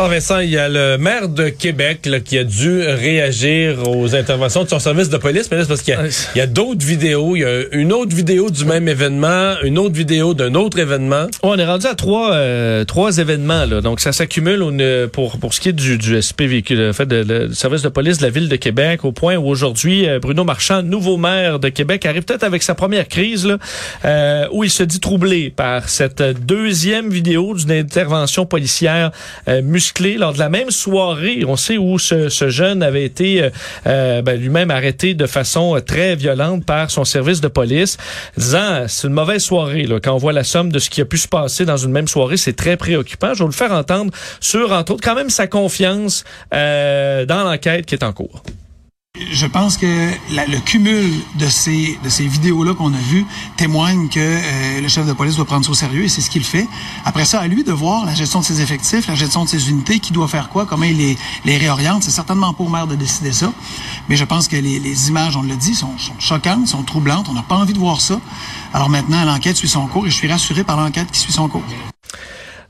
Ah, Vincent, il y a le maire de Québec là, qui a dû réagir aux interventions de son service de police, mais là, c'est parce qu'il y a, d'autres vidéos. Il y a une autre vidéo du même événement, une autre vidéo d'un autre événement. on est rendu à trois, euh, trois événements, là. donc ça s'accumule pour, pour ce qui est du, du SP véhicule, en fait, de- service de police de la ville de Québec, au point où aujourd'hui, euh, Bruno Marchand, nouveau maire de Québec, arrive peut-être avec sa première crise, là, euh, où il se dit troublé par cette deuxième vidéo d'une intervention policière euh, lors de la même soirée. On sait où ce, ce jeune avait été euh, euh, ben, lui-même arrêté de façon euh, très violente par son service de police, disant c'est une mauvaise soirée. Là. Quand on voit la somme de ce qui a pu se passer dans une même soirée, c'est très préoccupant. Je vais le faire entendre sur, entre autres, quand même sa confiance euh, dans l'enquête qui est en cours. Je pense que le cumul de ces, de ces vidéos-là qu'on a vues témoigne que euh, le chef de police doit prendre ça au sérieux et c'est ce qu'il fait. Après ça, à lui de voir la gestion de ses effectifs, la gestion de ses unités, qui doit faire quoi, comment il les, réoriente. C'est certainement pas au maire de décider ça. Mais je pense que les, images, on l'a dit, sont, sont choquantes, sont troublantes. On n'a pas envie de voir ça. Alors maintenant, l'enquête suit son cours et je suis rassuré par l'enquête qui suit son cours.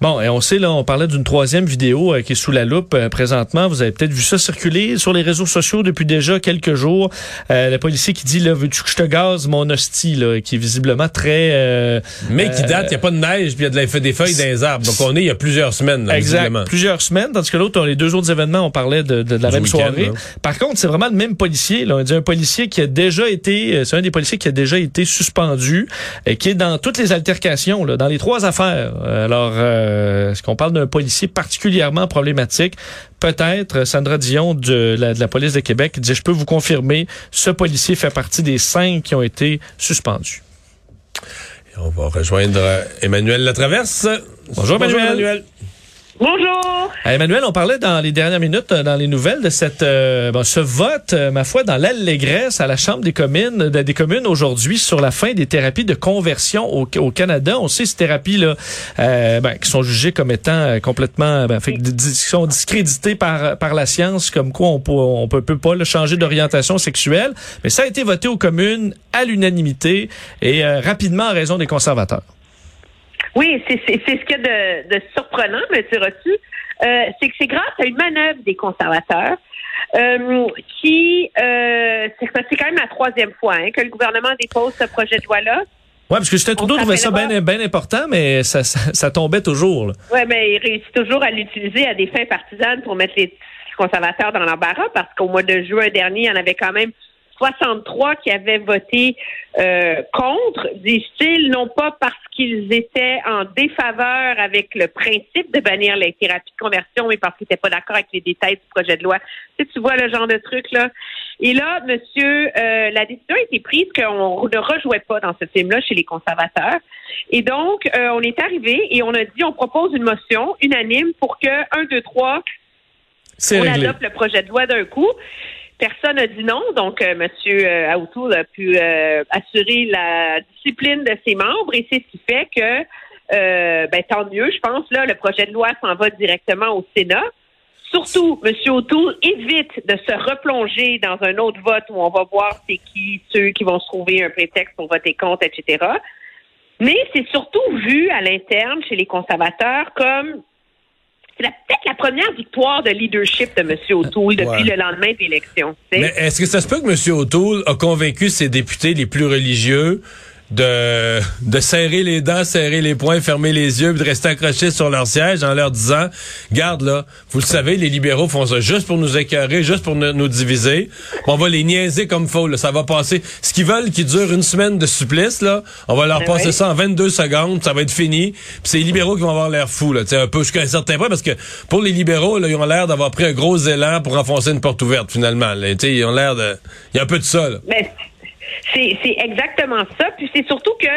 Bon, et on sait, là, on parlait d'une troisième vidéo euh, qui est sous la loupe euh, présentement. Vous avez peut-être vu ça circuler sur les réseaux sociaux depuis déjà quelques jours. Euh, le policier qui dit, là, veux-tu que je te gaze mon hostie, là, qui est visiblement très... euh, Mais qui euh, date, il n'y a pas de neige, puis il y a de la, des feuilles dans les arbres. Donc on est il y a plusieurs semaines, là, Exact. visiblement. Plusieurs semaines, tandis que l'autre, les deux autres événements, on parlait de, de, de la Du même soirée. Par contre, c'est vraiment le même policier. Là. On dit un policier qui a déjà été, euh, c'est un des policiers qui a déjà été suspendu, et qui est dans toutes les altercations, là, dans les trois affaires. Euh, Alors, euh, est-ce qu'on parle d'un policier particulièrement problématique? Peut-être. Sandra Dion de la, de la police de Québec dit, je peux vous confirmer, ce policier fait partie des cinq qui ont été suspendus. Et on va rejoindre euh, Emmanuel Latraverse. Bonjour, Emmanuel. Bonjour. Euh, Emmanuel, on parlait dans les dernières minutes, euh, dans les nouvelles, de cette, euh, ce vote, euh, ma foi, dans l'allégresse à la Chambre des communes, de- des communes aujourd'hui sur la fin des thérapies de conversion au, Canada. On sait ces thérapies-là, ben, qui sont jugées comme étant complètement, ben, qui sont discréditées par, par la science, comme quoi on peut, on peut, peut pas là, changer d'orientation sexuelle. Mais ça a été voté aux communes à l'unanimité et rapidement en raison des conservateurs. Oui, c'est c'est- c'est ce qu'il y a de, de surprenant, M. Reçu. Euh, c'est que c'est grâce à une manœuvre des conservateurs euh, qui, euh, c'est quand même la troisième fois hein, que le gouvernement dépose ce projet de loi-là. Ouais, parce que Justin Trudeau trouvait ça bien bien important, mais ça, ça, ça tombait toujours. Oui, mais il réussit toujours à l'utiliser à des fins partisanes pour mettre les conservateurs dans l'embarras parce qu'au mois de juin dernier, il y en avait quand même 63 qui avaient voté euh, contre, disent-ils, non pas parce qu'ils étaient en défaveur avec le principe de bannir les thérapies de conversion, mais parce qu'ils n'étaient pas d'accord avec les détails du projet de loi. Tu, sais, tu vois le genre de truc là. Et là, monsieur, euh, la décision a été prise qu'on ne rejouait pas dans ce film-là chez les conservateurs. Et donc, euh, on est arrivé et on a dit, on propose une motion unanime pour que, un, deux, trois, C'est on réglé. adopte le projet de loi d'un coup. Personne n'a dit non, donc euh, M. Aoutou a pu euh, assurer la discipline de ses membres et c'est ce qui fait que, euh, ben, tant mieux, je pense, là, le projet de loi s'en va directement au Sénat. Surtout, M. O'Toole évite de se replonger dans un autre vote où on va voir c'est qui ceux qui vont se trouver un prétexte pour voter contre, etc. Mais c'est surtout vu à l'interne chez les conservateurs comme c'est peut-être la première victoire de leadership de M. O'Toole depuis Ouais. le lendemain de l'élection. est-ce que ça se peut que M. O'Toole a convaincu ses députés les plus religieux de, de serrer les dents, serrer les poings, fermer les yeux, puis de rester accrochés sur leur siège en leur disant, garde là, vous le savez, les libéraux font ça juste pour nous écœurer, juste pour nous, nous diviser. On va les niaiser comme faut, là, ça va passer. Ce qu'ils veulent qui dure une semaine de supplice, là, on va leur Ben passer oui. ça en 22 secondes, ça va être fini. Puis c'est les libéraux qui vont avoir l'air fous, là, un peu jusqu'à un certain point, parce que pour les libéraux, là, ils ont l'air d'avoir pris un gros élan pour enfoncer une porte ouverte, finalement. là. Tu sais, ils ont l'air de... Il y a un peu de ça, là. Ben, c'est exactement ça. Puis c'est surtout que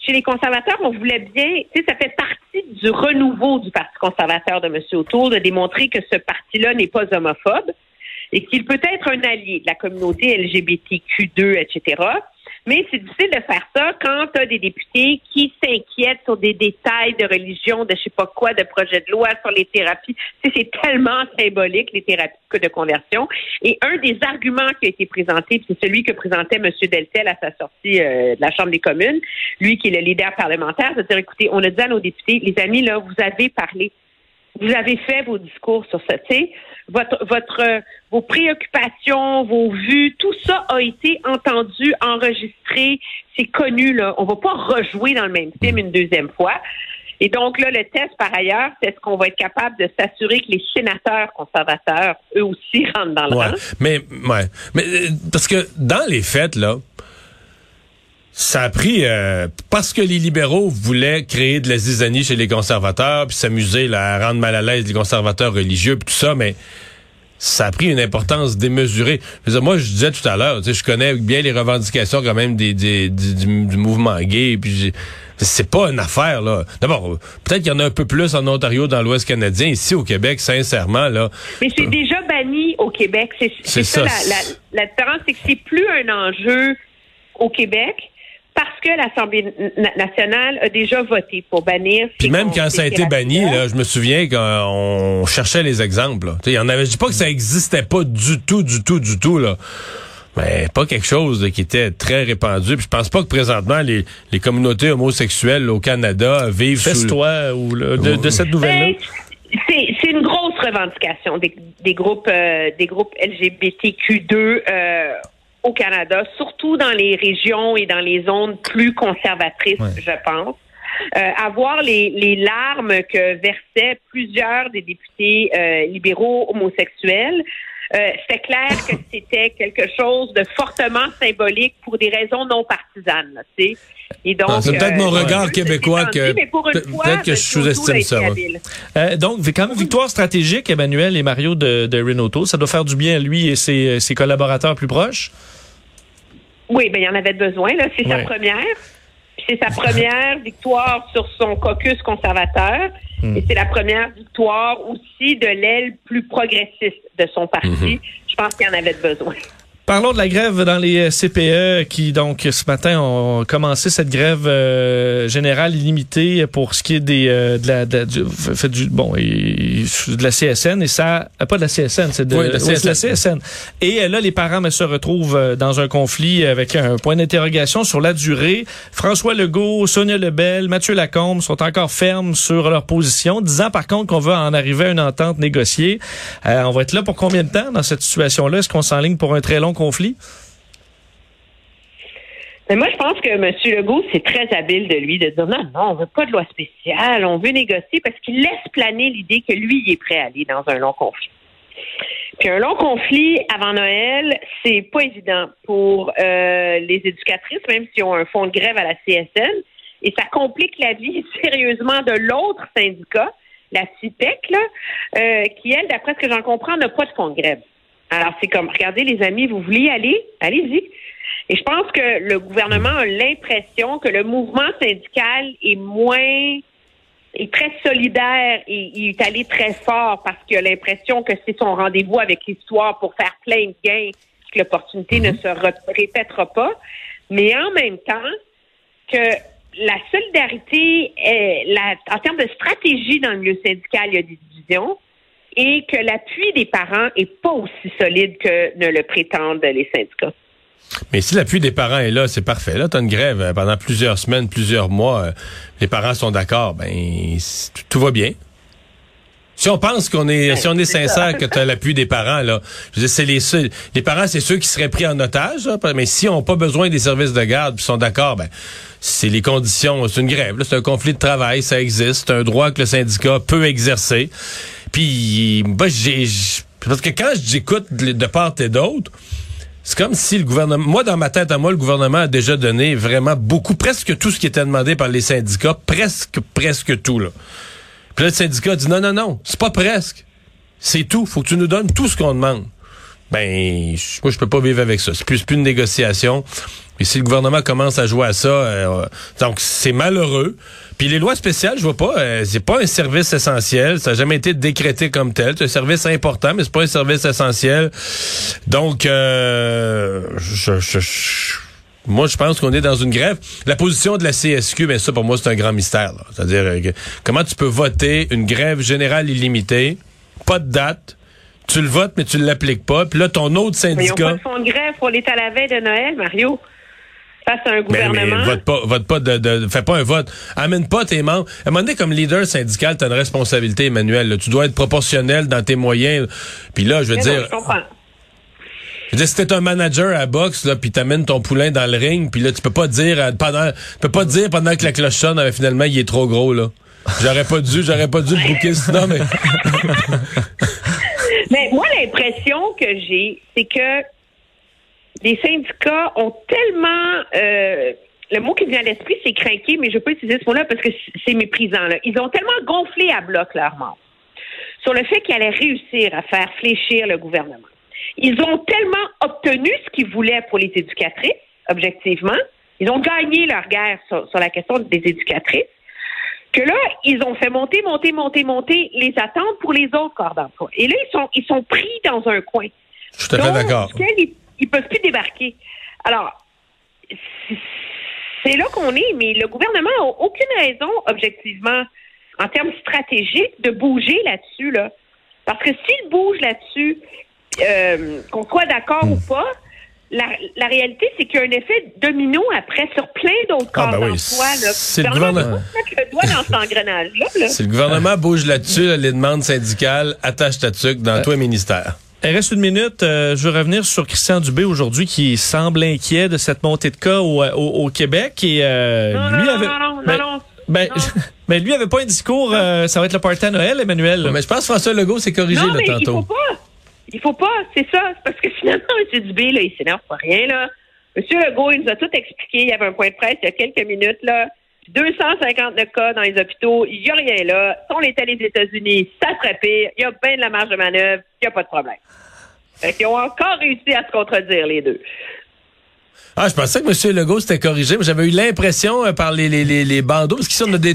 chez les conservateurs, on voulait bien, tu sais, ça fait partie du renouveau du Parti conservateur de M. O'Toole de démontrer que ce parti-là n'est pas homophobe et qu'il peut être un allié de la communauté LGBTQ2, etc. Mais c'est difficile de faire ça quand tu as des députés qui s'inquiètent sur des détails de religion, de je sais pas quoi, de projet de loi sur les thérapies. C'est tellement symbolique, les thérapies de conversion. Et un des arguments qui a été présenté, c'est celui que présentait M. Deltel à sa sortie euh, de la Chambre des communes, lui qui est le leader parlementaire, de dire, écoutez, on a dit à nos députés, les amis, là, vous avez parlé vous avez fait vos discours sur ça. Tu sais, votre, votre, vos préoccupations, vos vues, tout ça a été entendu, enregistré, c'est connu. Là, on va pas rejouer dans le même film une deuxième fois. Et donc là, le test par ailleurs, c'est ce qu'on va être capable de s'assurer que les sénateurs conservateurs, eux aussi, rentrent dans le ouais, Mais ouais, mais euh, parce que dans les faits là, ça a pris euh, parce que les libéraux voulaient créer de la zizanie chez les conservateurs, puis s'amuser à rendre mal à l'aise les conservateurs religieux, puis tout ça, mais ça a pris une importance démesurée. moi, je disais tout à l'heure, je connais bien les revendications quand même des, des du, mouvement gay, puis c'est pas une affaire là. D'abord, peut-être qu'il y en a un peu plus en Ontario, dans l'Ouest canadien. Ici au Québec, sincèrement là. Mais c'est déjà banni au Québec. C'est ça. La, la, la différence, c'est que c'est plus un enjeu au Québec parce que l'Assemblée nationale a déjà voté pour bannir. Puis même quand ça a été banni, là, je me souviens qu'on cherchait les exemples. Il y en avait, je dis pas que ça existait pas du tout, du tout, du tout là. Mais pas quelque chose qui était très répandu. Puis je pense pas que présentement les, les communautés homosexuelles au Canada vivent sous toi ou de, cette nouvelle-là. Ben, c'est une grosse revendication des, des groupes euh, des groupes LGBTQ2 euh, au Canada, surtout dans les régions et dans les zones plus conservatrices, je pense. Euh, avoir les, les, larmes que versaient plusieurs des députés euh, libéraux homosexuels, euh, c'est clair que c'était quelque chose de fortement symbolique pour des raisons non partisanes. Sais. Et donc, c'est peut-être mon euh, regard québécois que peut-être que je sous-estime ça. Euh, donc, quand même victoire stratégique, Emmanuel et Mario de, de Renault. Ça doit faire du bien à lui et ses, ses collaborateurs plus proches. Oui, ben il y en avait besoin. Là, c'est sa première. C'est sa première victoire sur son caucus conservateur. Hmm. Et c'est la première victoire aussi de l'aile plus progressiste de son parti. Hmm. Je pense qu'il y en avait besoin. Parlons de la grève dans les euh, CPE qui, donc, ce matin, ont commencé cette grève euh, générale illimitée pour ce qui est des, euh, de, la, de, du, fait du, bon, et, de la CSN. Et ça, pas de la CSN, c'est de, la CSN. Et là, les parents se retrouvent dans un conflit avec un point d'interrogation sur la durée. François Legault, Sonia Lebel, Mathieu Lacombe sont encore fermes sur leur position, disant par contre qu'on va en arriver à une entente négociée. on va être là pour combien de temps dans cette situation-là? Est-ce qu'on s'enligne pour un très long conflit? Mais moi, je pense que M. Legault, c'est très habile de lui de dire non, non, on veut pas de loi spéciale, on veut négocier parce qu'il laisse planer l'idée que lui, il est prêt à aller dans un long conflit. Puis un long conflit avant Noël, c'est pas évident pour euh, les éducatrices, même si ont un fonds de grève à la CSN, et ça complique la vie sérieusement de l'autre syndicat, la CIPEC, là, euh, qui, elle, d'après ce que j'en comprends, n'a pas de fonds de grève. Alors, c'est comme, regardez les amis, vous voulez y aller? Allez-y. Et je pense que le gouvernement a l'impression que le mouvement syndical est moins est très solidaire et il est allé très fort parce qu'il a l'impression que c'est son rendez-vous avec l'histoire pour faire plein de gains, que l'opportunité ne mhm. se répétera pas. Mais en même temps, que la solidarité, est, la, en termes de stratégie dans le milieu syndical, il y a des divisions et que l'appui des parents est pas aussi solide que ne le prétendent les syndicats. Mais si l'appui des parents est là, c'est parfait. Là, tu as une grève euh, pendant plusieurs semaines, plusieurs mois. Euh, les parents sont d'accord. Ben, tout va bien. Si on pense qu'on est, si on est sincère que tu as l'appui des parents, là, je veux c'est les les parents, c'est ceux qui seraient pris en otage, mais si on n'a pas besoin des services de garde, puis sont d'accord, ben, c'est les conditions, c'est une grève, c'est un conflit de travail, ça existe, c'est un droit que le syndicat peut exercer. Puis, moi, j'ai, parce que quand j'écoute de part et d'autre, c'est comme si le gouvernement, moi dans ma tête à moi, le gouvernement a déjà donné vraiment beaucoup, presque tout ce qui était demandé par les syndicats, presque, presque tout là. Puis là, le syndicat dit non, non, non, c'est pas presque, c'est tout. Faut que tu nous donnes tout ce qu'on demande. Ben, moi je peux pas vivre avec ça. C'est plus, plus une négociation. Et si le gouvernement commence à jouer à ça, euh, donc c'est malheureux. Puis les lois spéciales, je vois pas, euh, c'est pas un service essentiel, ça n'a jamais été décrété comme tel. C'est un service important, mais c'est pas un service essentiel. Donc, euh, je, je, Moi, je pense qu'on est dans une grève. La position de la CSQ, mais ça, pour moi, c'est un grand mystère. là. C'est-à-dire, euh, que- comment tu peux voter une grève générale illimitée, pas de date, tu le votes, mais tu ne l'appliques pas. Puis là, ton autre Mais ils n'ont pas syndicat... de fonds de grève pour l'état à la veille de Noël, Mario. Face à un Mais, mais gouvernement. vote pas, vote pas de, de- fais pas un vote. Amène pas tes membres. À un moment donné, comme leader syndical, tu as une responsabilité, Emmanuel. là. Tu dois être proportionnel dans tes moyens. Puis là, je veux Mais non, dire, je je veux dire, si t'es un manager à boxe, là, puis t'amènes ton poulain dans le ring, puis là, tu peux pas dire pendant, tu peux pas dire pendant que la cloche sonne, euh, finalement, il est trop gros, là. J'aurais pas dû, j'aurais pas dû le bouquer sinon, mais. Mais moi, l'impression que j'ai, c'est que les syndicats ont tellement. euh, le mot qui me vient à l'esprit, c'est craquer, mais je peux utiliser ce mot-là parce que c'est méprisant. Là. Ils ont tellement gonflé à bloc leur membres sur le fait qu'ils allaient réussir à faire fléchir le gouvernement. Ils ont tellement obtenu ce qu'ils voulaient pour les éducatrices, objectivement. Ils ont gagné leur guerre sur, sur la question des éducatrices que là, ils ont fait monter, monter, monter, monter les attentes pour les autres corps d'emploi. Et là, ils sont, ils sont pris dans un coin. Je suis tout à fait d'accord. Ils, peuvent plus débarquer. Alors, c'est- là qu'on est, mais le gouvernement n'a aucune raison, objectivement, en termes stratégiques, de bouger là-dessus, là. Parce que s'il bouge là-dessus, euh, qu'on soit d'accord ou pas, la, la réalité, c'est qu'il y a un effet domino après sur plein d'autres Ah, corps ben oui, d'emploi. là. c'est le Gouvernement le doigt dans cet engrenage-là. là. Si le gouvernement bouge là-dessus, là, les demandes syndicales, attache ta tuque dans tous les ministères. Il reste une minute. Euh, je veux revenir sur Christian Dubé aujourd'hui qui semble inquiet de cette montée de cas au, au- au Québec. Et euh, Non, lui non, avait. non, non, ben, non, non. ben, Non. ben, lui avait pas un discours. euh, ça va être le party à Noël, Emmanuel. Mais je pense que François Legault s'est corrigé Non, là, mais il tantôt. faut pas. Il faut pas, c'est ça. C'est parce que finalement, M. Dubé, là, il s'énerve pas rien, là. M. Legault, il nous a tout expliqué. Il y avait un point de presse il y a quelques minutes, là. 259 cas dans les hôpitaux, il n'y a rien là. Si on était les États-Unis, ça serait pire. Il y a bien de la marge de manœuvre, il n'y a pas de problème. Fait qu'ils ont encore réussi à se contredire, les deux. Ah, je pensais que M. Legault s'était corrigé, mais j'avais eu l'impression euh, par les, les, les, bandeaux, parce qu'ici on a des